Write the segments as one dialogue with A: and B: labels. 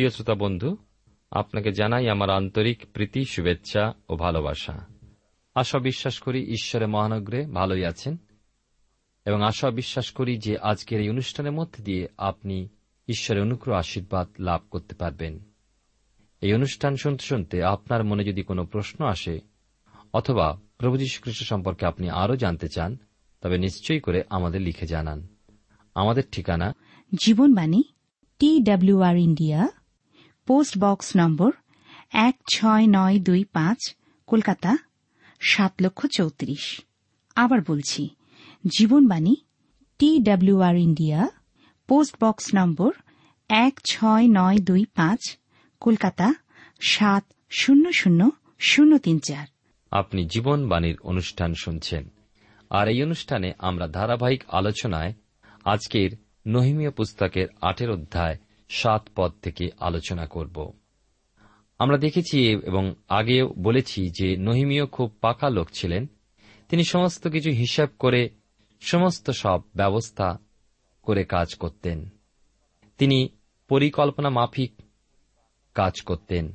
A: প্রিয় শ্রোতা বন্ধু, আপনাকে জানাই আমার আন্তরিক প্রীতি, শুভেচ্ছা ও ভালোবাসা। আশা বিশ্বাস করি ঈশ্বরের মহানগ্রে ভালোই আছেন এবং আশা বিশ্বাস করি যে আজকের এই অনুষ্ঠানের মধ্যে দিয়ে আপনি ঈশ্বরের অনুগ্রহ, আশীর্বাদ লাভ করতে পারবেন। এই অনুষ্ঠান শুনতে শুনতে আপনার মনে যদি কোনো প্রশ্ন আসে অথবা প্রভু যীশু সম্পর্কে আপনি আরও জানতে চান, তবে নিশ্চয়ই করে আমাদের লিখে জানান। আমাদের ঠিকানা
B: Jibonbani, T WR India post box number এক ছয় নয় দুই পাঁচ, কলকাতা, সাত লক্ষ চৌত্রিশ। আবার বলছি, Jibonbani T WR India, post box number এক ছয় নয় দুই পাঁচ, কলকাতা, সাত শূন্য শূন্য শূন্য তিন চার।
A: আপনি জীবনবাণীর অনুষ্ঠান শুনছেন। আর এই অনুষ্ঠানে আমরা ধারাবাহিক আলোচনায় আজকের নহিমীয় পুস্তকের আটের অধ্যায় সাত পদ থেকে আলোচনা করব। আমরা দেখেছি এবং আগেও বলেছি যে নহিমীয় খুব পাকা লোক ছিলেন। তিনি সমস্ত কিছু হিসাব করে সমস্ত সব ব্যবস্থা করে কাজ করতেন। তিনি পরিকল্পনা মাফিক কাজ করতেন।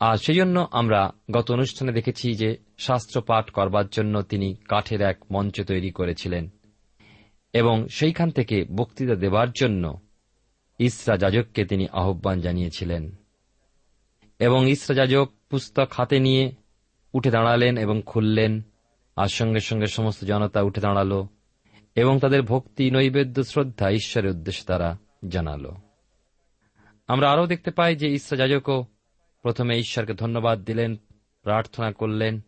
A: আর সেজন্য আমরা গত অনুষ্ঠানে দেখেছি যে শাস্ত্র পাঠ করবার জন্য তিনি কাঠের এক মঞ্চ তৈরি করেছিলেন এবং সেইখান থেকে বক্তৃতা দেবার জন্য ইসরা যাজককে তিনি আহ্বান জানিয়েছিলেন। এবং ইসরা যাজক পুস্তক হাতে নিয়ে উঠে দাঁড়ালেন এবং খুললেন, আর সঙ্গে সঙ্গে সমস্ত জনতা উঠে দাঁড়াল এবং তাদের ভক্তি, নৈবেদ্য, শ্রদ্ধা, ঈশ্বরের উদ্দেশ্যে তারা জানাল। আমরা আরও দেখতে পাই যে ঈশ্বর যাজকও প্রথমে ঈশ্বরকে ধন্যবাদ দিলেন, প্রার্থনা করলেন,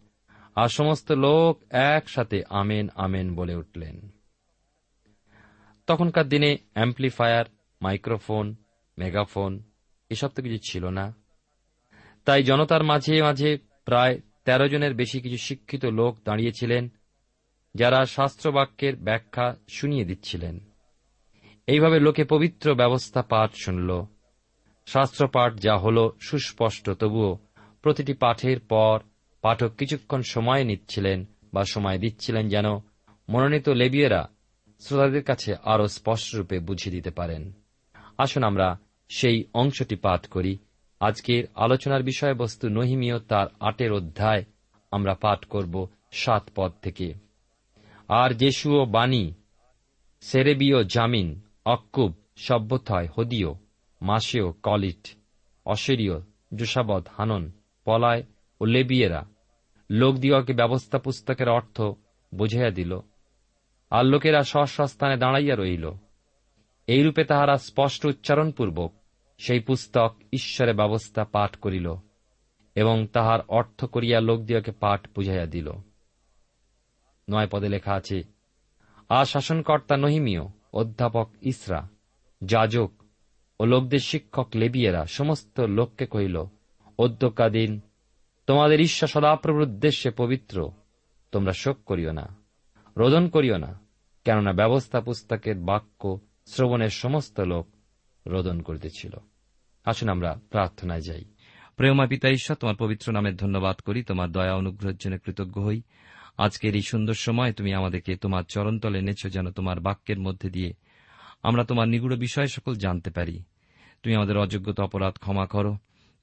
A: আর সমস্ত লোক একসাথে আমেন আমেন বলে উঠলেন। তখনকার দিনে অ্যাম্পলিফায়ার মাইক্রোফোন, মেগাফোন, এসব তো কিছু ছিল না। তাই জনতার মাঝে মাঝে প্রায় তেরো জনের বেশি কিছু শিক্ষিত লোক দাঁড়িয়েছিলেন, যারা শাস্ত্রবাক্যের ব্যাখ্যা শুনিয়ে দিচ্ছিলেন। এইভাবে লোকে পবিত্র ব্যবস্থা পাঠ শুনল। শাস্ত্র পাঠ যা হল সুস্পষ্ট, তবুও প্রতিটি পাঠের পর পাঠক কিছুক্ষণ সময় নিচ্ছিলেন বা সময় দিচ্ছিলেন যেন মনোনীত লেবিয়েরা শ্রোতাদের কাছে আরও স্পষ্টরূপে বুঝিয়ে দিতে পারেন। আসুন আমরা সেই অংশটি পাঠ করি। আজকের আলোচনার বিষয়বস্তু নহিমীয় তার আটের অধ্যায় আমরা পাঠ করব সাত পদ থেকে। আর যেসুও বাণী সেরেবীয় জামিন, অক্কুব, সভ্যথয় হদিও মাসেও কলিট অশেরীয় জুসাবদ হানন, পলায় ও লেবিয়েরা লোকদিগকে ব্যবস্থা পুস্তকের অর্থ বুঝাইয়া দিল। আর লোকেরা স্বস্থানে দাঁড়াইয়া রহিল এইরূপে তাহারা স্পষ্ট উচ্চারণ উচ্চারণপূর্বক সেই পুস্তক ঈশ্বরে ব্যবস্থা পাঠ করিল এবং তাহার অর্থ করিয়া লোকদিগকে পাঠ বুঝাইয়া দিল। নয় পদে লেখা আছে আর শাসনকর্তা নহিমীয়, অধ্যাপক ইসরা, যাজক ও লোকদের শিক্ষক লেবিয়েরা সমস্ত লোককে কহিল অধ্যকাদিন তোমাদের ঈশ্বর সদাপ্রভুর উদ্দেশ্যে পবিত্র, তোমরা শোক করিও না, রোদন করিও না, কেননা ব্যবস্থা পুস্তকের বাক্য শ্রবণের সমস্ত লোক রোদন করিতেছিল। আসুন আমরা প্রার্থনায় যাই। প্রেমা পিতা ঈশ্বর, তোমার পবিত্র নামের ধন্যবাদ করি, তোমার দয়া অনুগ্রহের জন্য কৃতজ্ঞ হই। আজকের এই সুন্দর সময় তুমি আমাদেরকে তোমার চরণতলে এনেছ যেন তোমার বাক্যের মধ্যে দিয়ে আমরা তোমার নিগুড় বিষয় সকল জানতে পারি। তুমি আমাদের অযোগ্যতা, অপরাধ ক্ষমা করো।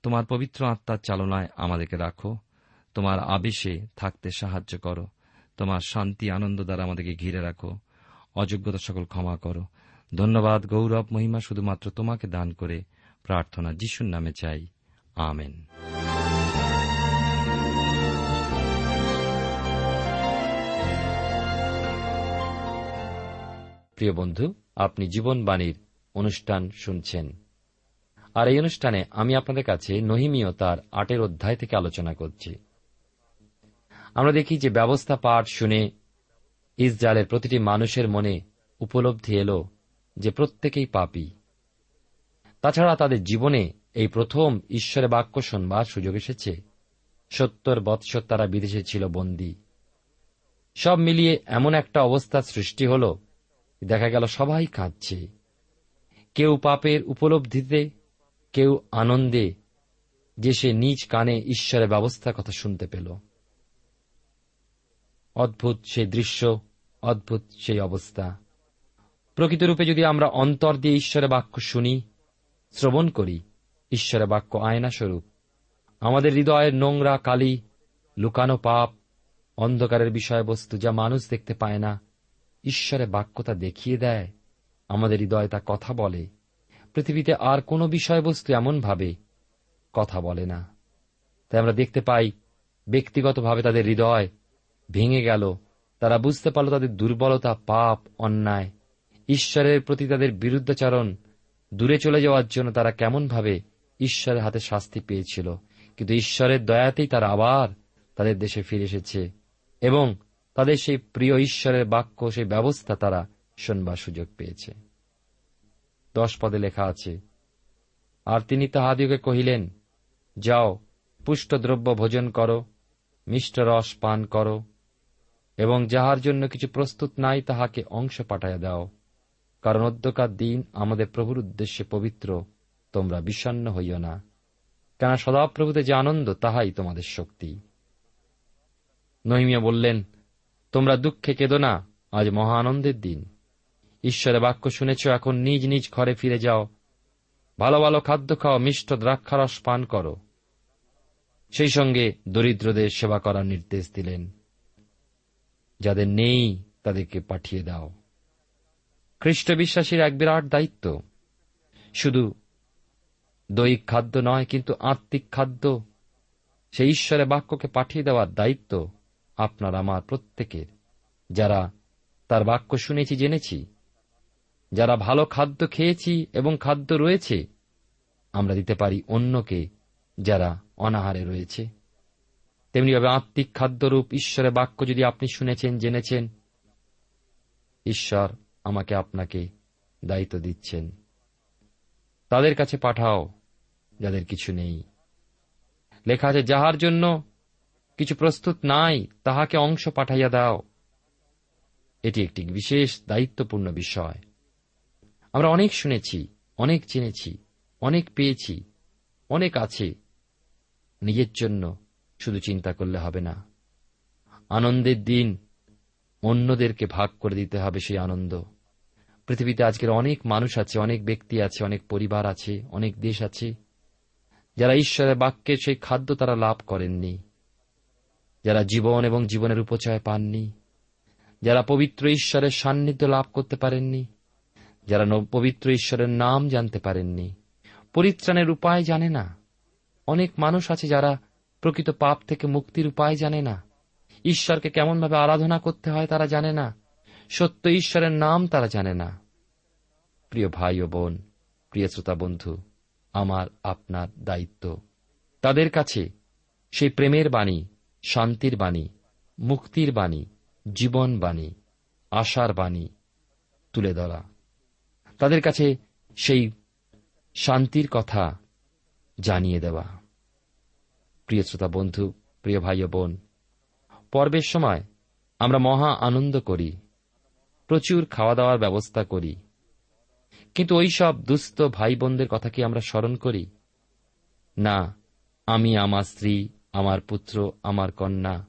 A: তোমার পবিত্র আত্মার চালনায় আমাদেরকে রাখো। তোমার আবেশে থাকতে সাহায্য করো। তোমার শান্তি, আনন্দ দ্বারা আমাদেরকে ঘিরে রাখো। অযোগ্যতা সকল ক্ষমা করো। ধন্যবাদ, গৌরব, মহিমা শুধুমাত্র তোমাকে দান করে প্রার্থনা যিশুর নামে চাই। আমেন। প্রিয় বন্ধু, আপনি জীবনবাণীর অনুষ্ঠান শুনছেন। আর এই অনুষ্ঠানে আমি আপনাদের কাছে নহিমীয় তার আটের অধ্যায় থেকে আলোচনা করছি। আমরা দেখি যে ব্যবস্থা পাঠ শুনে ইসরায়েলের প্রতিটি মানুষের মনে উপলব্ধি এল। যে প্রত্যেকেই পাপী। তাছাড়া তাদের জীবনে এই প্রথম ঈশ্বরের বাক্য শোনবার সুযোগ এসেছে। সত্তর বৎসর তারা বিদেশে ছিল বন্দী। সব মিলিয়ে এমন একটা অবস্থার সৃষ্টি হল, দেখা গেল সবাই কাঁদছে। কেউ পাপের উপলব্ধিতে, কেউ আনন্দে, যে সে নিজ কানে ঈশ্বরের ব্যবস্থার কথা শুনতে পেল। অদ্ভুত সেই দৃশ্য, অদ্ভুত সেই অবস্থা। প্রকৃতরূপে যদি আমরা অন্তর দিয়ে ঈশ্বরের বাক্য শুনি, শ্রবণ করি, ঈশ্বরের বাক্য আয়না স্বরূপ আমাদের হৃদয়ের নোংরা, কালি, লুকানো পাপ, অন্ধকারের বিষয়বস্তু যা মানুষ দেখতে পায় না, ঈশ্বরের বাক্য তা দেখিয়ে দেয়, আমাদের হৃদয় তা কথা বলে। পৃথিবীতে আর কোনো বিষয়বস্তু এমনভাবে কথা বলে না। তাই আমরা দেখতে পাই, ব্যক্তিগতভাবে তাদের হৃদয় ভেঙে গেল, তারা বুঝতে পারল তাদের দুর্বলতা, পাপ, অন্যায় ঈশ্বরের প্রতি তাদের বিরুদ্ধাচরণ দূরে চলে যাওয়ার জন্য তারা কেমনভাবে ঈশ্বরের হাতে শাস্তি পেয়েছিল। কিন্তু ঈশ্বরের দয়াতেই তারা আবার তাদের দেশে ফিরে এসেছে এবং তাদের সেই প্রিয় ঈশ্বরের বাক্য, সেই ব্যবস্থা তারা শোনবার সুযোগ পেয়েছে। দশ পদে লেখা আছে, আর তিনি তাহাদিওকে কহিলেন, যাও, পুষ্ট দ্রব্য ভোজন করো, মিষ্ট রস পান করো, এবং যাহার জন্য কিছু প্রস্তুত নাই তাহাকে অংশ পাঠাইয়া দাও। কারণ অধ্যকার দিন আমাদের প্রভুর উদ্দেশ্যে পবিত্র, তোমরা বিষণ্ন হইও না। কেন সদাপ্রভুতে যে আনন্দ, তাহাই তোমাদের শক্তি। নহিমিয়া বললেন, তোমরা দুঃখে কেঁদো না, আজ মহা আনন্দের দিন। ঈশ্বরের বাক্য শুনেছ, এখন নিজ নিজ ঘরে ফিরে যাও। ভালো ভালো খাদ্য খাও, মিষ্ট দ্রাক্ষারস পান করো। সেই সঙ্গে দরিদ্রদের সেবা করার নির্দেশ দিলেন। যাদের নেই, তাদেরকে পাঠিয়ে দাও। খ্রিস্ট বিশ্বাসীর এক বিরাট দায়িত্ব। শুধু দৈহিক খাদ্য নয়, কিন্তু আত্মিক খাদ্য। সেই ঈশ্বরের বাক্যকে পাঠিয়ে দেওয়ার দায়িত্ব আপনার, আমার প্রত্যেকের। যারা তার বাক্য শুনেছি, জেনেছি, যারা ভালো খাদ্য খেয়েছি এবং খাদ্য রয়েছে, আমরা দিতে পারি অন্যকে যারা অনাহারে রয়েছে। তেমনিভাবে আত্মিক খাদ্যরূপ ঈশ্বরের বাক্য যদি আপনি শুনেছেন, জেনেছেন, ঈশ্বর আমাকে আপনাকে দায়িত্ব দিচ্ছেন। তাদের কাছে পাঠাও, যাদের কিছু নেই। লেখা আছে, যাহার জন্য কিছু প্রস্তুত নাই, তাহাকে অংশ পাঠাইয়া দাও। এটি একটি বিশেষ দায়িত্বপূর্ণ বিষয়। আমরা অনেক শুনেছি, অনেক চিনেছি অনেক পেয়েছি, অনেক আছে। নিজের জন্য শুধু চিন্তা করলে হবে না। আনন্দের দিন অন্যদেরকে ভাগ করে দিতে হবে সেই আনন্দ। পৃথিবীতে আজকের অনেক মানুষ আছে, অনেক ব্যক্তি আছে, অনেক পরিবার আছে, অনেক দেশ আছে, যারা ঈশ্বরের বাক্যের সেই খাদ্য তারা লাভ করেননি, যারা জীবন এবং জীবনের উপচয় পাননি, যারা পবিত্র ঈশ্বরের সান্নিধ্য লাভ করতে পারেননি, যারা পবিত্র ঈশ্বরের নাম জানতে পারেননি, পরিত্রাণের উপায় জানে না। অনেক মানুষ আছে যারা প্রকৃত পাপ থেকে মুক্তির উপায় জানে না। ঈশ্বরকে কেমনভাবে আরাধনা করতে হয় তারা জানে না। সত্য ঈশ্বরের নাম তারা জানে না। প্রিয় ভাই ও বোন, প্রিয় শ্রোতা বন্ধু, আমার, আপনার দায়িত্ব। তাদের কাছে সেই প্রেমের বাণী, শান্তির বাণী, মুক্তির বাণী, জীবন বাণী, আশার বাণী তুলে ধরা। তাদের কাছে সেই শান্তির কথা জানিয়ে দেওয়া। প্রিয় শ্রোতা বন্ধু, প্রিয় ভাই ও বোন, পর্বের সময় আমরা মহা আনন্দ করি। প্রচুর খাওয়া দাওয়ার ব্যবস্থা করি। কিন্তু ওই সব দুস্থ ভাই বোনদের কথা কি আমরা স্মরণ করি? না, আমি আমার স্ত্রী, আমার পুত্র, আমার কন্যা।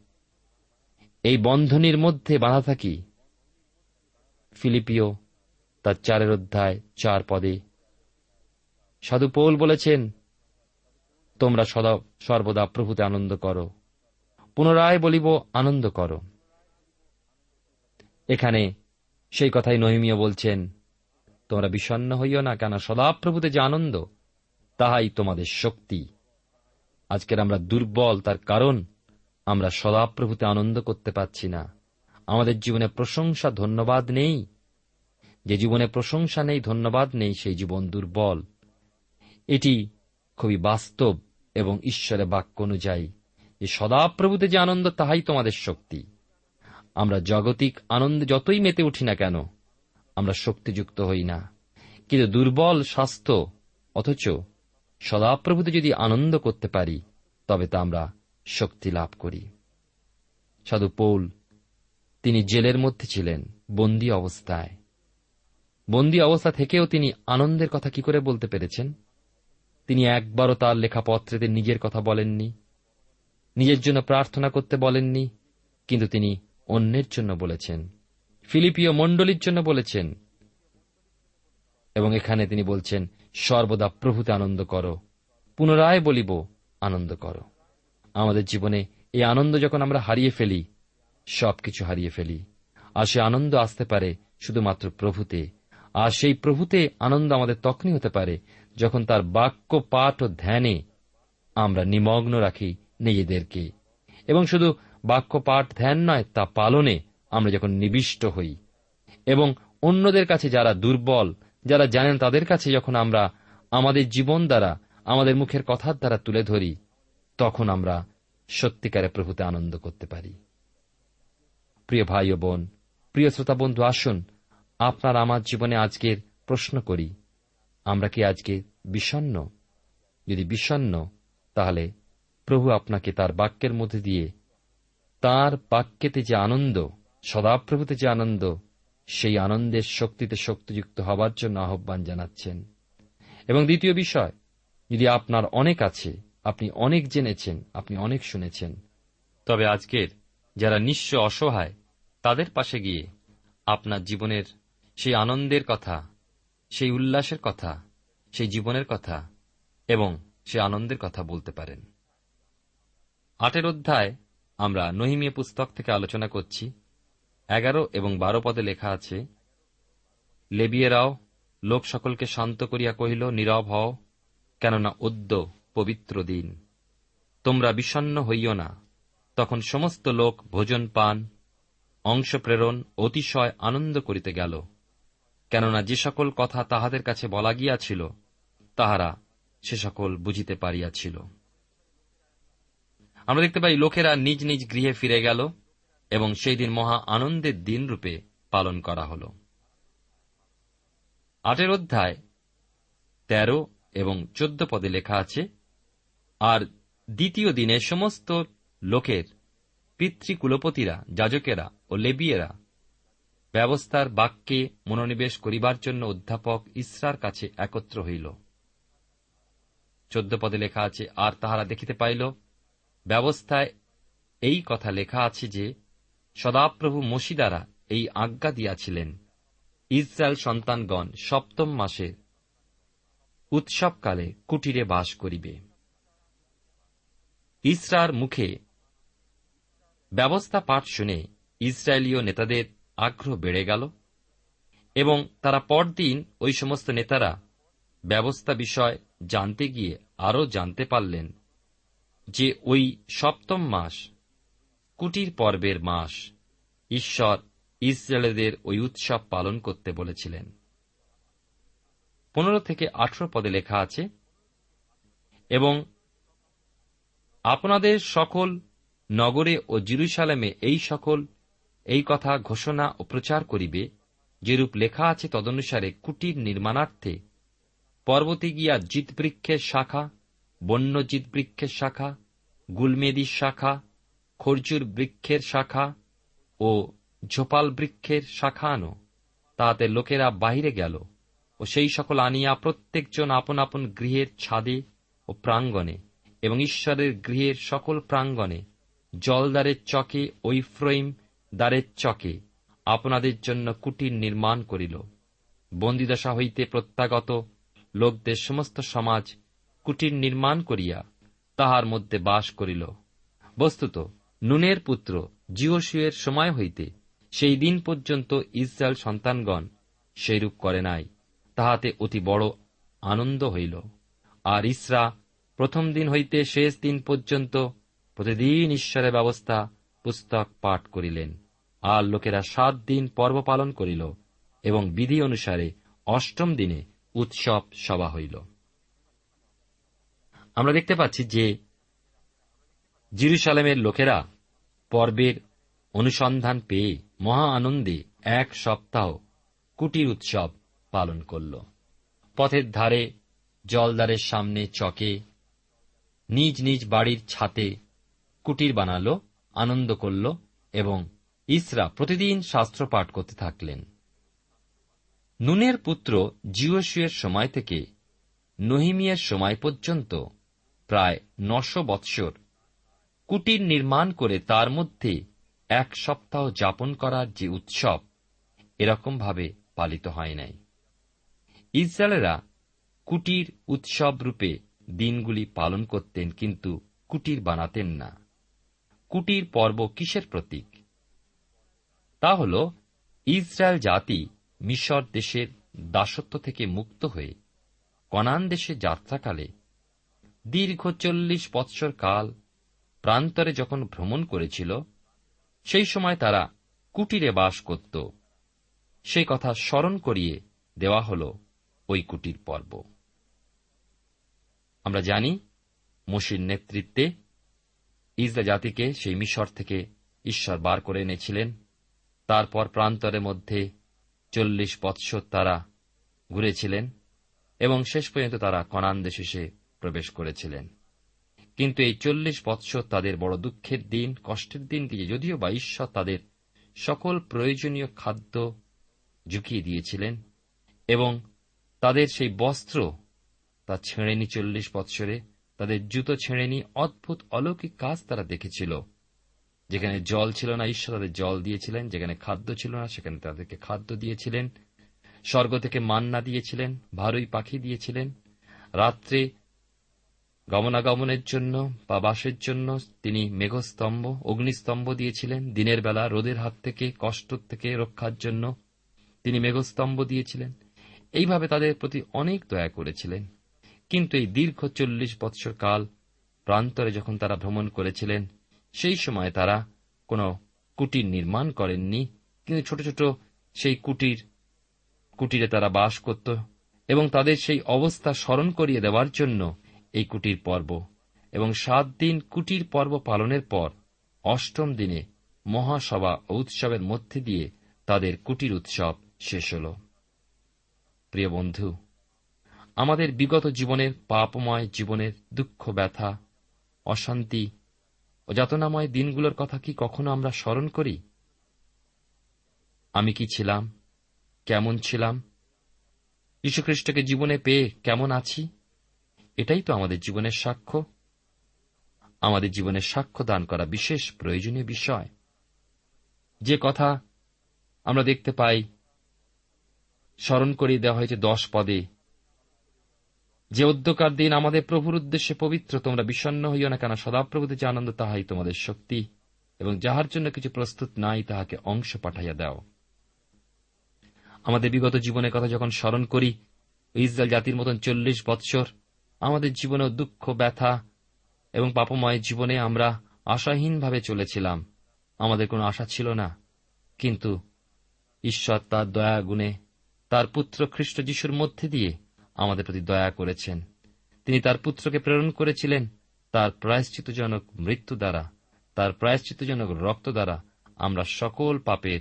A: এই বন্ধনীর মধ্যে বাঁধা থাকি। ফিলিপিও তার চারের অধ্যায়, চার পদে। সাধু পৌল বলেছেন, তোমরা সদা সর্বদা প্রভুতে আনন্দ করো। পুনরায় বলিব, আনন্দ করো। এখানে সেই কথাই নহিমিয়া বলছেন, তোমরা বিষণ্ন হইও না কেন সদাপ্রভুতে যে আনন্দ, তাহাই তোমাদের শক্তি। আজকের আমরা দুর্বল, তার কারণ আমরা সদাপ্রভুতে আনন্দ করতে পারছি না। আমাদের জীবনে প্রশংসা, ধন্যবাদ নেই। যে জীবনে প্রশংসা নেই, ধন্যবাদ নেই, সেই জীবন দুর্বল। এটি খুবই বাস্তব এবং ঈশ্বরের বাক্য অনুযায়ী, যে সদাপ্রভুতে যে আনন্দ, তাহাই তোমাদের শক্তি। আমরা জাগতিক আনন্দে যতই মেতে উঠি না কেন, আমরা শক্তিযুক্ত হই না। কিন্তু দুর্বল স্বাস্থ্য, অথচ সদাপ্রভুতে যদি আনন্দ করতে পারি, তবে তা আমরা শক্তি লাভ করি। সাধু পৌল, তিনি জেলের মধ্যে ছিলেন, বন্দী অবস্থায়। বন্দী অবস্থা থেকেও তিনি আনন্দের কথা কি করে বলতে পেরেছেন? তিনি একবারও তার লেখাপত্রেতে নিজের কথা বলেননি, নিজের জন্য প্রার্থনা করতে বলেননি, কিন্তু তিনি অন্যের জন্য বলেছেন ফিলিপিও মণ্ডলীর জন্য বলেছেন, এবং এখানে তিনি বলছেন, সর্বদা প্রভুতে আনন্দ করো, পুনরায় বলিব, আনন্দ করো। আমাদের জীবনে এই আনন্দ যখন আমরা হারিয়ে ফেলি, সবকিছু হারিয়ে ফেলি, আর সে আনন্দ আসতে পারে শুধুমাত্র প্রভুতে, আর সেই প্রভুতে আনন্দ আমাদের তখনই হতে পারে যখন তার বাক্য, পাঠ ও ধ্যানে আমরা নিমগ্ন রাখি নিজেদেরকে। এবং শুধু বাক্য পাঠ ধ্যান নয়, তা পালনে আমরা যখন নিবিষ্ট হই। এবং অন্যদের কাছে যারা দুর্বল, যারা জানেন তাদের কাছে যখন আমরা আমাদের জীবন দ্বারা, আমাদের মুখের কথার দ্বারা তুলে ধরি, তখন আমরা সত্যিকারে প্রভুতে আনন্দ করতে পারি। প্রিয় ভাই ও বোন, প্রিয় শ্রোতা বন্ধু, আসুন আপনার আমার জীবনে আজকের প্রশ্ন করি। আমরা কি আজকে বিষণ্ন যদি বিষণ্ন তাহলে প্রভু আপনাকে তার বাক্যের মধ্যে দিয়ে তার বাক্যেতে যে আনন্দ, সদাপ্রভুতে যে আনন্দ, সেই আনন্দের শক্তিতে শক্তিযুক্ত হবার জন্য আহ্বান জানাচ্ছেন। এবং দ্বিতীয় বিষয়, যদি আপনার অনেক আছে, আপনি অনেক জেনেছেন, আপনি অনেক শুনেছেন, তবে আজকের যারা নিঃস্ব অসহায়, তাদের পাশে গিয়ে আপনার জীবনের সেই আনন্দের কথা, সেই উল্লাসের কথা, সেই জীবনের কথা এবং সে আনন্দের কথা বলতে পারেন। আটের অধ্যায় আমরা নহিমিয়া পুস্তক থেকে আলোচনা করছি। এগারো এবং বারো পদে লেখা আছে, লেবিয়েরাও লোক সকলকে শান্ত করিয়া কহিল, নীরব হও, কেননা অদ্য পবিত্র দিন। তোমরা বিষণ্ন হইও না। তখন সমস্ত লোক ভোজন পান, অংশ প্রেরণ, অতিশয় আনন্দ করিতে গেল। কেননা যে সকল কথা তাহাদের কাছে বলা গিয়াছিল, তাহারা সে সকল বুঝিতে পারিয়াছিল। আমরা দেখতে পাই লোকেরা নিজ নিজ গৃহে ফিরে গেল এবং সেই দিন মহা আনন্দের দিন রূপে পালন করা হল। আটের অধ্যায়, তেরো এবং চোদ্দ পদে লেখা আছে, আর দ্বিতীয় দিনে সমস্ত লোকের পিতৃকুলপতিরা, যাজকেরা ও লেবিয়েরা ব্যবস্থার বাক্যে মনোনিবেশ করিবার জন্য অধ্যাপক ইসরার কাছে একত্র হইল। চোদ্দ পদে লেখা আছে, আর তাহারা দেখিতে পাইল ব্যবস্থায় এই কথা লেখা আছে যে, সদাপ্রভু মসিদারা এই আজ্ঞা দিয়াছিলেন, ইসরায়েল সন্তানগণ সপ্তম মাসে উৎসবকালে কুটিরে বাস করিবে। ইসরার মুখে ব্যবস্থা পাঠ শুনে ইসরায়েলীয় নেতাদের আগ্রহ বেড়ে গেল এবং তারা পরদিন ওই সমস্ত নেতারা ব্যবস্থা বিষয় জানতে গিয়ে আরও জানতে পারলেন যে ওই সপ্তম মাস, কুটির পর্বের মাস, ঈশ্বর ইসরায়েলদের ওই উৎসব পালন করতে বলেছিলেন। পনেরো থেকে আঠেরো পদে লেখা আছে, এবং আপনাদের সকল নগরে ও জিরুসালামে এই সকল, এই কথা ঘোষণা ও প্রচার করিবে, যেরূপ লেখা আছে তদনুসারে কুটির নির্মাণার্থে, পর্বতে গিয়া জিতবৃক্ষের শাখা বন্য বৃক্ষের শাখা, গুলমেদির শাখা খরচুর বৃক্ষের শাখা ও ঝোপাল বৃক্ষের শাখা আনো তাহাতে লোকেরা বাহিরে গেল ও সেই সকল আনিয়া প্রত্যেকজন আপন আপন গৃহের ছাদে ও প্রাঙ্গণে এবং ঈশ্বরের গৃহের সকল প্রাঙ্গণে জলদ্বারের চকে ঐফ্রইম দ্বারের চকে আপনাদের জন্য কুটির নির্মাণ করিল। বন্দিদশা হইতে প্রত্যাগত লোকদের সমস্ত সমাজ কুটির নির্মাণ করিয়া তাহার মধ্যে বাস করিল। বস্তুত, নুনের পুত্র জিওসুয়ের সময় হইতে সেই দিন পর্যন্ত ইসরায়েল সন্তানগণ সেইরূপ করে নাই, তাহাতে অতি বড় আনন্দ হইল। আর ইসরা প্রথম দিন হইতে শেষ দিন পর্যন্ত প্রতিদিন ঈশ্বরের ব্যবস্থা পুস্তক পাঠ করিলেন। আর লোকেরা সাত দিন পর্ব পালন করিল এবং বিধি অনুসারে অষ্টম দিনে উৎসব সভা হইল। আমরা দেখতে পাচ্ছি যে জিরুসালামের লোকেরা পর্বের অনুসন্ধান পেয়ে মহা আনন্দে এক সপ্তাহ কুটির উৎসব পালন করল। পথের ধারে জলদারের সামনে চকে নিজ নিজ বাড়ির ছাতে কুটির বানাল, আনন্দ করল এবং ইসরা প্রতিদিন শাস্ত্র পাঠ করতে থাকলেন। নুনের পুত্র জিওসুয়ের সময় থেকে নহিমিয়ের সময় পর্যন্ত প্রায় নশো বৎসর। কুটির নির্মাণ করে তার মধ্যে এক সপ্তাহ যাপন করার যে উৎসব, এরকমভাবে পালিত হয় নাই। ইসরায়েলেরা কুটির উৎসব রূপে দিনগুলি পালন করতেন কিন্তু কুটির বানাতেন না। কুটির পর্ব কিসের প্রতীক? তা হল, ইসরায়েল জাতি মিশর দেশের দাসত্ব থেকে মুক্ত হয়ে কনান দেশে যাত্রাকালে দীর্ঘ চল্লিশ বৎসর কাল প্রান্তরে যখন ভ্রমণ করেছিল, সেই সময় তারা কুটিরে বাস করত। সেই কথা স্মরণ করিয়ে দেওয়া হল ওই কুটির পর্ব। আমরা জানি, মসির নেতৃত্বে ইসরা জাতিকে সেই মিশর থেকে ঈশ্বর বার করে এনেছিলেন। তারপর প্রান্তরের মধ্যে চল্লিশ বৎসর তারা ঘুরেছিলেন এবং শেষ পর্যন্ত তারা কনান দেশে প্রবেশ করেছিলেন। কিন্তু এই চল্লিশ বৎসর তাদের বড় দুঃখের দিন, কষ্টের দিন দিয়ে যদিও বা ঈশ্বর তাদের সকল প্রয়োজনীয় খাদ্য ঝুঁকিয়ে দিয়েছিলেন এবং তাদের সেই বস্ত্র তা ছেঁড়েনি চল্লিশ বৎসরে, তাদের জুতো ছেঁড়েনি, অদ্ভুত অলৌকিক কাজ তারা দেখেছিল। যেখানে জল ছিল না, ঈশ্বর তাদের জল দিয়েছিলেন, যেখানে খাদ্য ছিল না, সেখানে তাদেরকে খাদ্য দিয়েছিলেন, স্বর্গ থেকে মান্না দিয়েছিলেন, ভারই পাখি দিয়েছিলেন, রাত্রে গমনাগমনের জন্য বা বাসের জন্য তিনি মেঘস্তম্ভ, অগ্নিস্তম্ভ দিয়েছিলেন। দিনের বেলা রোদের হাত থেকে, কষ্ট থেকে রক্ষার জন্য তিনি মেঘস্তম্ভ দিয়েছিলেন। এইভাবে তাদের প্রতি অনেক দয়া করেছিলেন। কিন্তু এই দীর্ঘ চল্লিশ বৎসর কাল প্রান্তরে যখন তারা ভ্রমণ করেছিলেন, সেই সময় তারা কোনো কুটির নির্মাণ করেননি। কিন্তু ছোট ছোট সেই কুটির, কুটিরে তারা বাস করত এবং তাদের সেই অবস্থা স্মরণ করিয়ে দেওয়ার জন্য এই কুটির পর্ব এবং সাত দিন কুটির পর্ব পালনের পর অষ্টম দিনে মহাসভা ও উৎসবের মধ্যে দিয়ে তাদের কুটির উৎসব শেষ হল। প্রিয় বন্ধু, আমাদের বিগত জীবনের পাপময় জীবনের দুঃখ, ব্যথা, অশান্তি ও যাতনাময় দিনগুলোর কথা কি কখনো আমরা স্মরণ করি? আমি কি ছিলাম? কেমন ছিলাম? যীশুখ্রিস্টকে জীবনে পেয়ে কেমন আছি? এটাই তো আমাদের জীবনের সাক্ষ্য। আমাদের জীবনের সাক্ষ্য দান করা বিশেষ প্রয়োজনীয় বিষয়। যে কথা আমরা দেখতে পাই, স্মরণ করিয়ে দেওয়া হয়েছে দশ পদে। যে অধ্যকার দিন আমাদের প্রভুর উদ্দেশ্যে পবিত্র, তোমরা বিষণ্ন হইও না কেন, সদাপ্রভুতে যে আনন্দ, তাহাই তোমাদের শক্তি, এবং যাহার জন্য কিছু প্রস্তুত নাই, তাহাকে অংশ পাঠাইয়া দাও। আমাদের বিগত জীবনের কথা যখন স্মরণ করি ইসরায়েল জাতির মতন চল্লিশ বৎসর আমাদের জীবনে দুঃখ, ব্যথা এবং পাপময় জীবনে আমরা আশাহীনভাবে চলেছিলাম। আমাদের কোনো আশা ছিল না। কিন্তু ঈশ্বর তার দয়া গুণে তার পুত্র খ্রিস্ট যিশুর মধ্যে দিয়ে আমাদের প্রতি দয়া করেছেন। তিনি তার পুত্রকে প্রেরণ করেছিলেন তার প্রায়শ্চিতজনক মৃত্যু দ্বারা, তার প্রায়শ্চিতজনক রক্ত দ্বারা আমরা সকল পাপের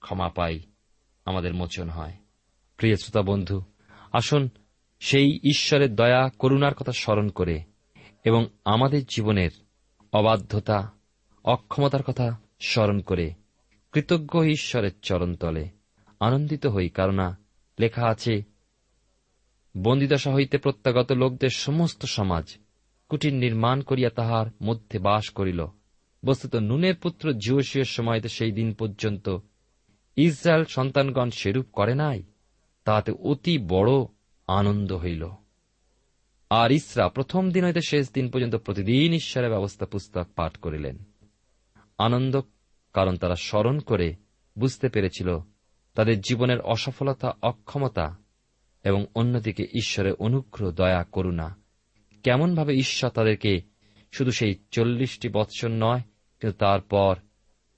A: ক্ষমা পাই। আমাদের মোচন হয়। প্রিয় শ্রোতা বন্ধু, আসুন সেই ঈশ্বরের দয়া, করুণার কথা স্মরণ করে এবং আমাদের জীবনের অবাধ্যতা, অক্ষমতার কথা স্মরণ করে কৃতজ্ঞ ঈশ্বরের চরণতলে। আনন্দিত হই কারণা লেখা আছে, বন্দিদশা হইতে প্রত্যাগত লোকদের সমস্ত সমাজ কুটির নির্মাণ করিয়া তাহার মধ্যে বাস করিল। বস্তুত নুনের পুত্র জিওসিয়ের সময়তে সেই দিন পর্যন্ত ইসরায়েল সন্তানগণ সেরূপ করে নাই। তাহাতে অতি বড় আনন্দ হইল। আর ইসরা প্রথম দিন হইতে শেষ দিন পর্যন্ত প্রতিদিন ঈশ্বরের ব্যবস্থা পুস্তক পাঠ করিলেন। আনন্দ, কারণ তারা স্মরণ করে বুঝতে পেরেছিল তাদের জীবনের অসফলতা, অক্ষমতা এবং অন্যদিকে ঈশ্বরের অনুগ্রহ, দয়া, করুণা। কেমনভাবে ঈশ্বর তাদেরকে শুধু সেই চল্লিশটি বৎসর নয়, কিন্তু তারপর,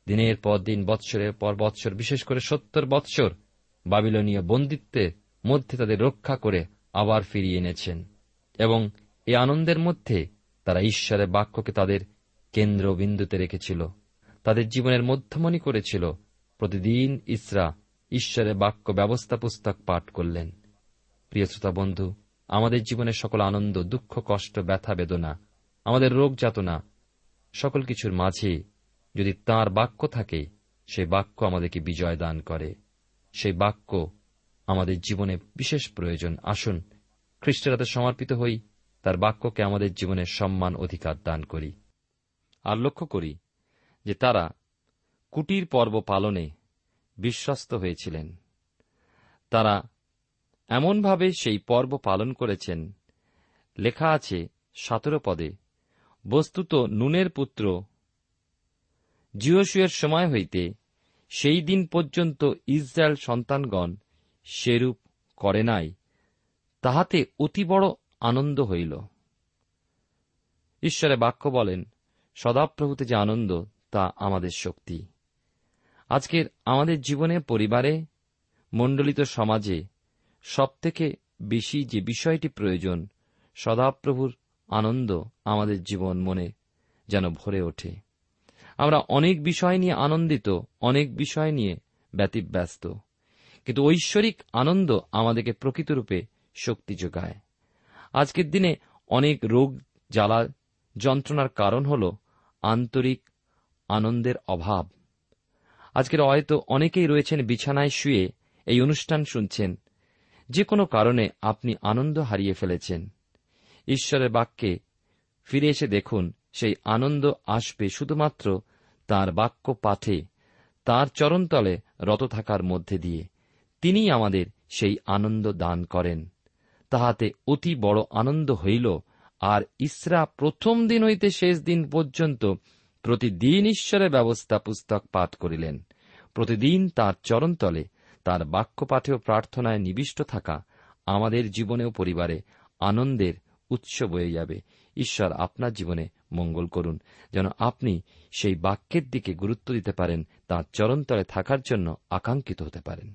A: দিনের পর দিন, বৎসরের পর বৎসর, বিশেষ করে সত্তর বৎসর বাবিলনীয় বন্দিত্বের মধ্যে তাদের রক্ষা করে আবার ফিরিয়ে এনেছেন। এবং এই আনন্দের মধ্যে তারা ঈশ্বরের বাক্যকে তাদের কেন্দ্রবিন্দুতে রেখেছিল। তাদের জীবনের মধ্যমণি করেছিল। প্রতিদিন ইসরা ঈশ্বরের বাক্য ব্যবস্থা পুস্তক পাঠ করলেন। প্রিয় শ্রোতা বন্ধু, আমাদের জীবনের সকল আনন্দ, দুঃখ, কষ্ট, ব্যথা, বেদনা, আমাদের রোগ যাতনা, সকল কিছুর মাঝে যদি তাঁর বাক্য থাকে, সেই বাক্য আমাদেরকে বিজয় দান করে। সেই বাক্য আমাদের জীবনে বিশেষ প্রয়োজন। আসুন, খ্রিস্টের হাতে সমর্পিত হই, তার বাক্যকে আমাদের জীবনের সম্মান অধিকার দান করি। আর লক্ষ্য করি যে তারা কুটির পর্ব পালনে বিশ্বস্ত হয়েছিলেন। তারা এমনভাবে সেই পর্ব পালন করেছেন। লেখা আছে সতেরো পদে, বস্তুত নুনের পুত্র জিওসুয়ের সময় হইতে সেই দিন পর্যন্ত ইসরায়েল সন্তানগণ সেরূপ করে নাই, তাহাতে অতি বড় আনন্দ হইল। ঈশ্বরে বাক্য বলেন, সদাপ্রভুতে যে আনন্দ, তা আমাদের শক্তি। আজকের আমাদের জীবনে পরিবারে, মণ্ডলিত সমাজে সবথেকে বেশি যে বিষয়টি প্রয়োজন, সদাপ্রভুর আনন্দ আমাদের জীবন মনে যেন ভরে ওঠে। আমরা অনেক বিষয় নিয়ে আনন্দিত, অনেক বিষয় নিয়ে ব্যতিব্যস্ত। কিন্তু ঐশ্বরিক আনন্দ আমাদেরকে প্রকৃতরূপে শক্তি যোগায়। আজকের দিনে অনেক রোগ, জ্বালা, যন্ত্রণার কারণ হল আন্তরিক আনন্দের অভাব। আজকের হয়তো অনেকেই রয়েছেন বিছানায় শুয়ে এই অনুষ্ঠান শুনছেন। যে কোনো কারণে আপনি আনন্দ হারিয়ে ফেলেছেন। ঈশ্বরের বাক্যে ফিরে এসে দেখুন, সেই আনন্দ আসবে শুধুমাত্র তার বাক্য পাঠে তার চরণতলে রত থাকার মধ্যে দিয়ে। তিনি আমাদের সেই আনন্দ দান করেন। তাহাতে অতি বড় আনন্দ হইল, আর ইসরা প্রথম দিন হইতে শেষ দিন পর্যন্ত প্রতিদিন ঈশ্বরের ব্যবস্থা পুস্তক পাঠ করিলেন। প্রতিদিন তার চরণতলে তার বাক্য পাঠে ও প্রার্থনায় নিবিষ্ট থাকা আমাদের জীবনেও পরিবারে আনন্দের উৎস বয়ে যাবে। ঈশ্বর আপনার জীবনে
B: মঙ্গল করুন, যেন আপনি সেই বাক্যের দিকে গুরুত্ব দিতে পারেন, তাঁর চরণতলে থাকার জন্য আকাঙ্ক্ষিত হতে পারেন।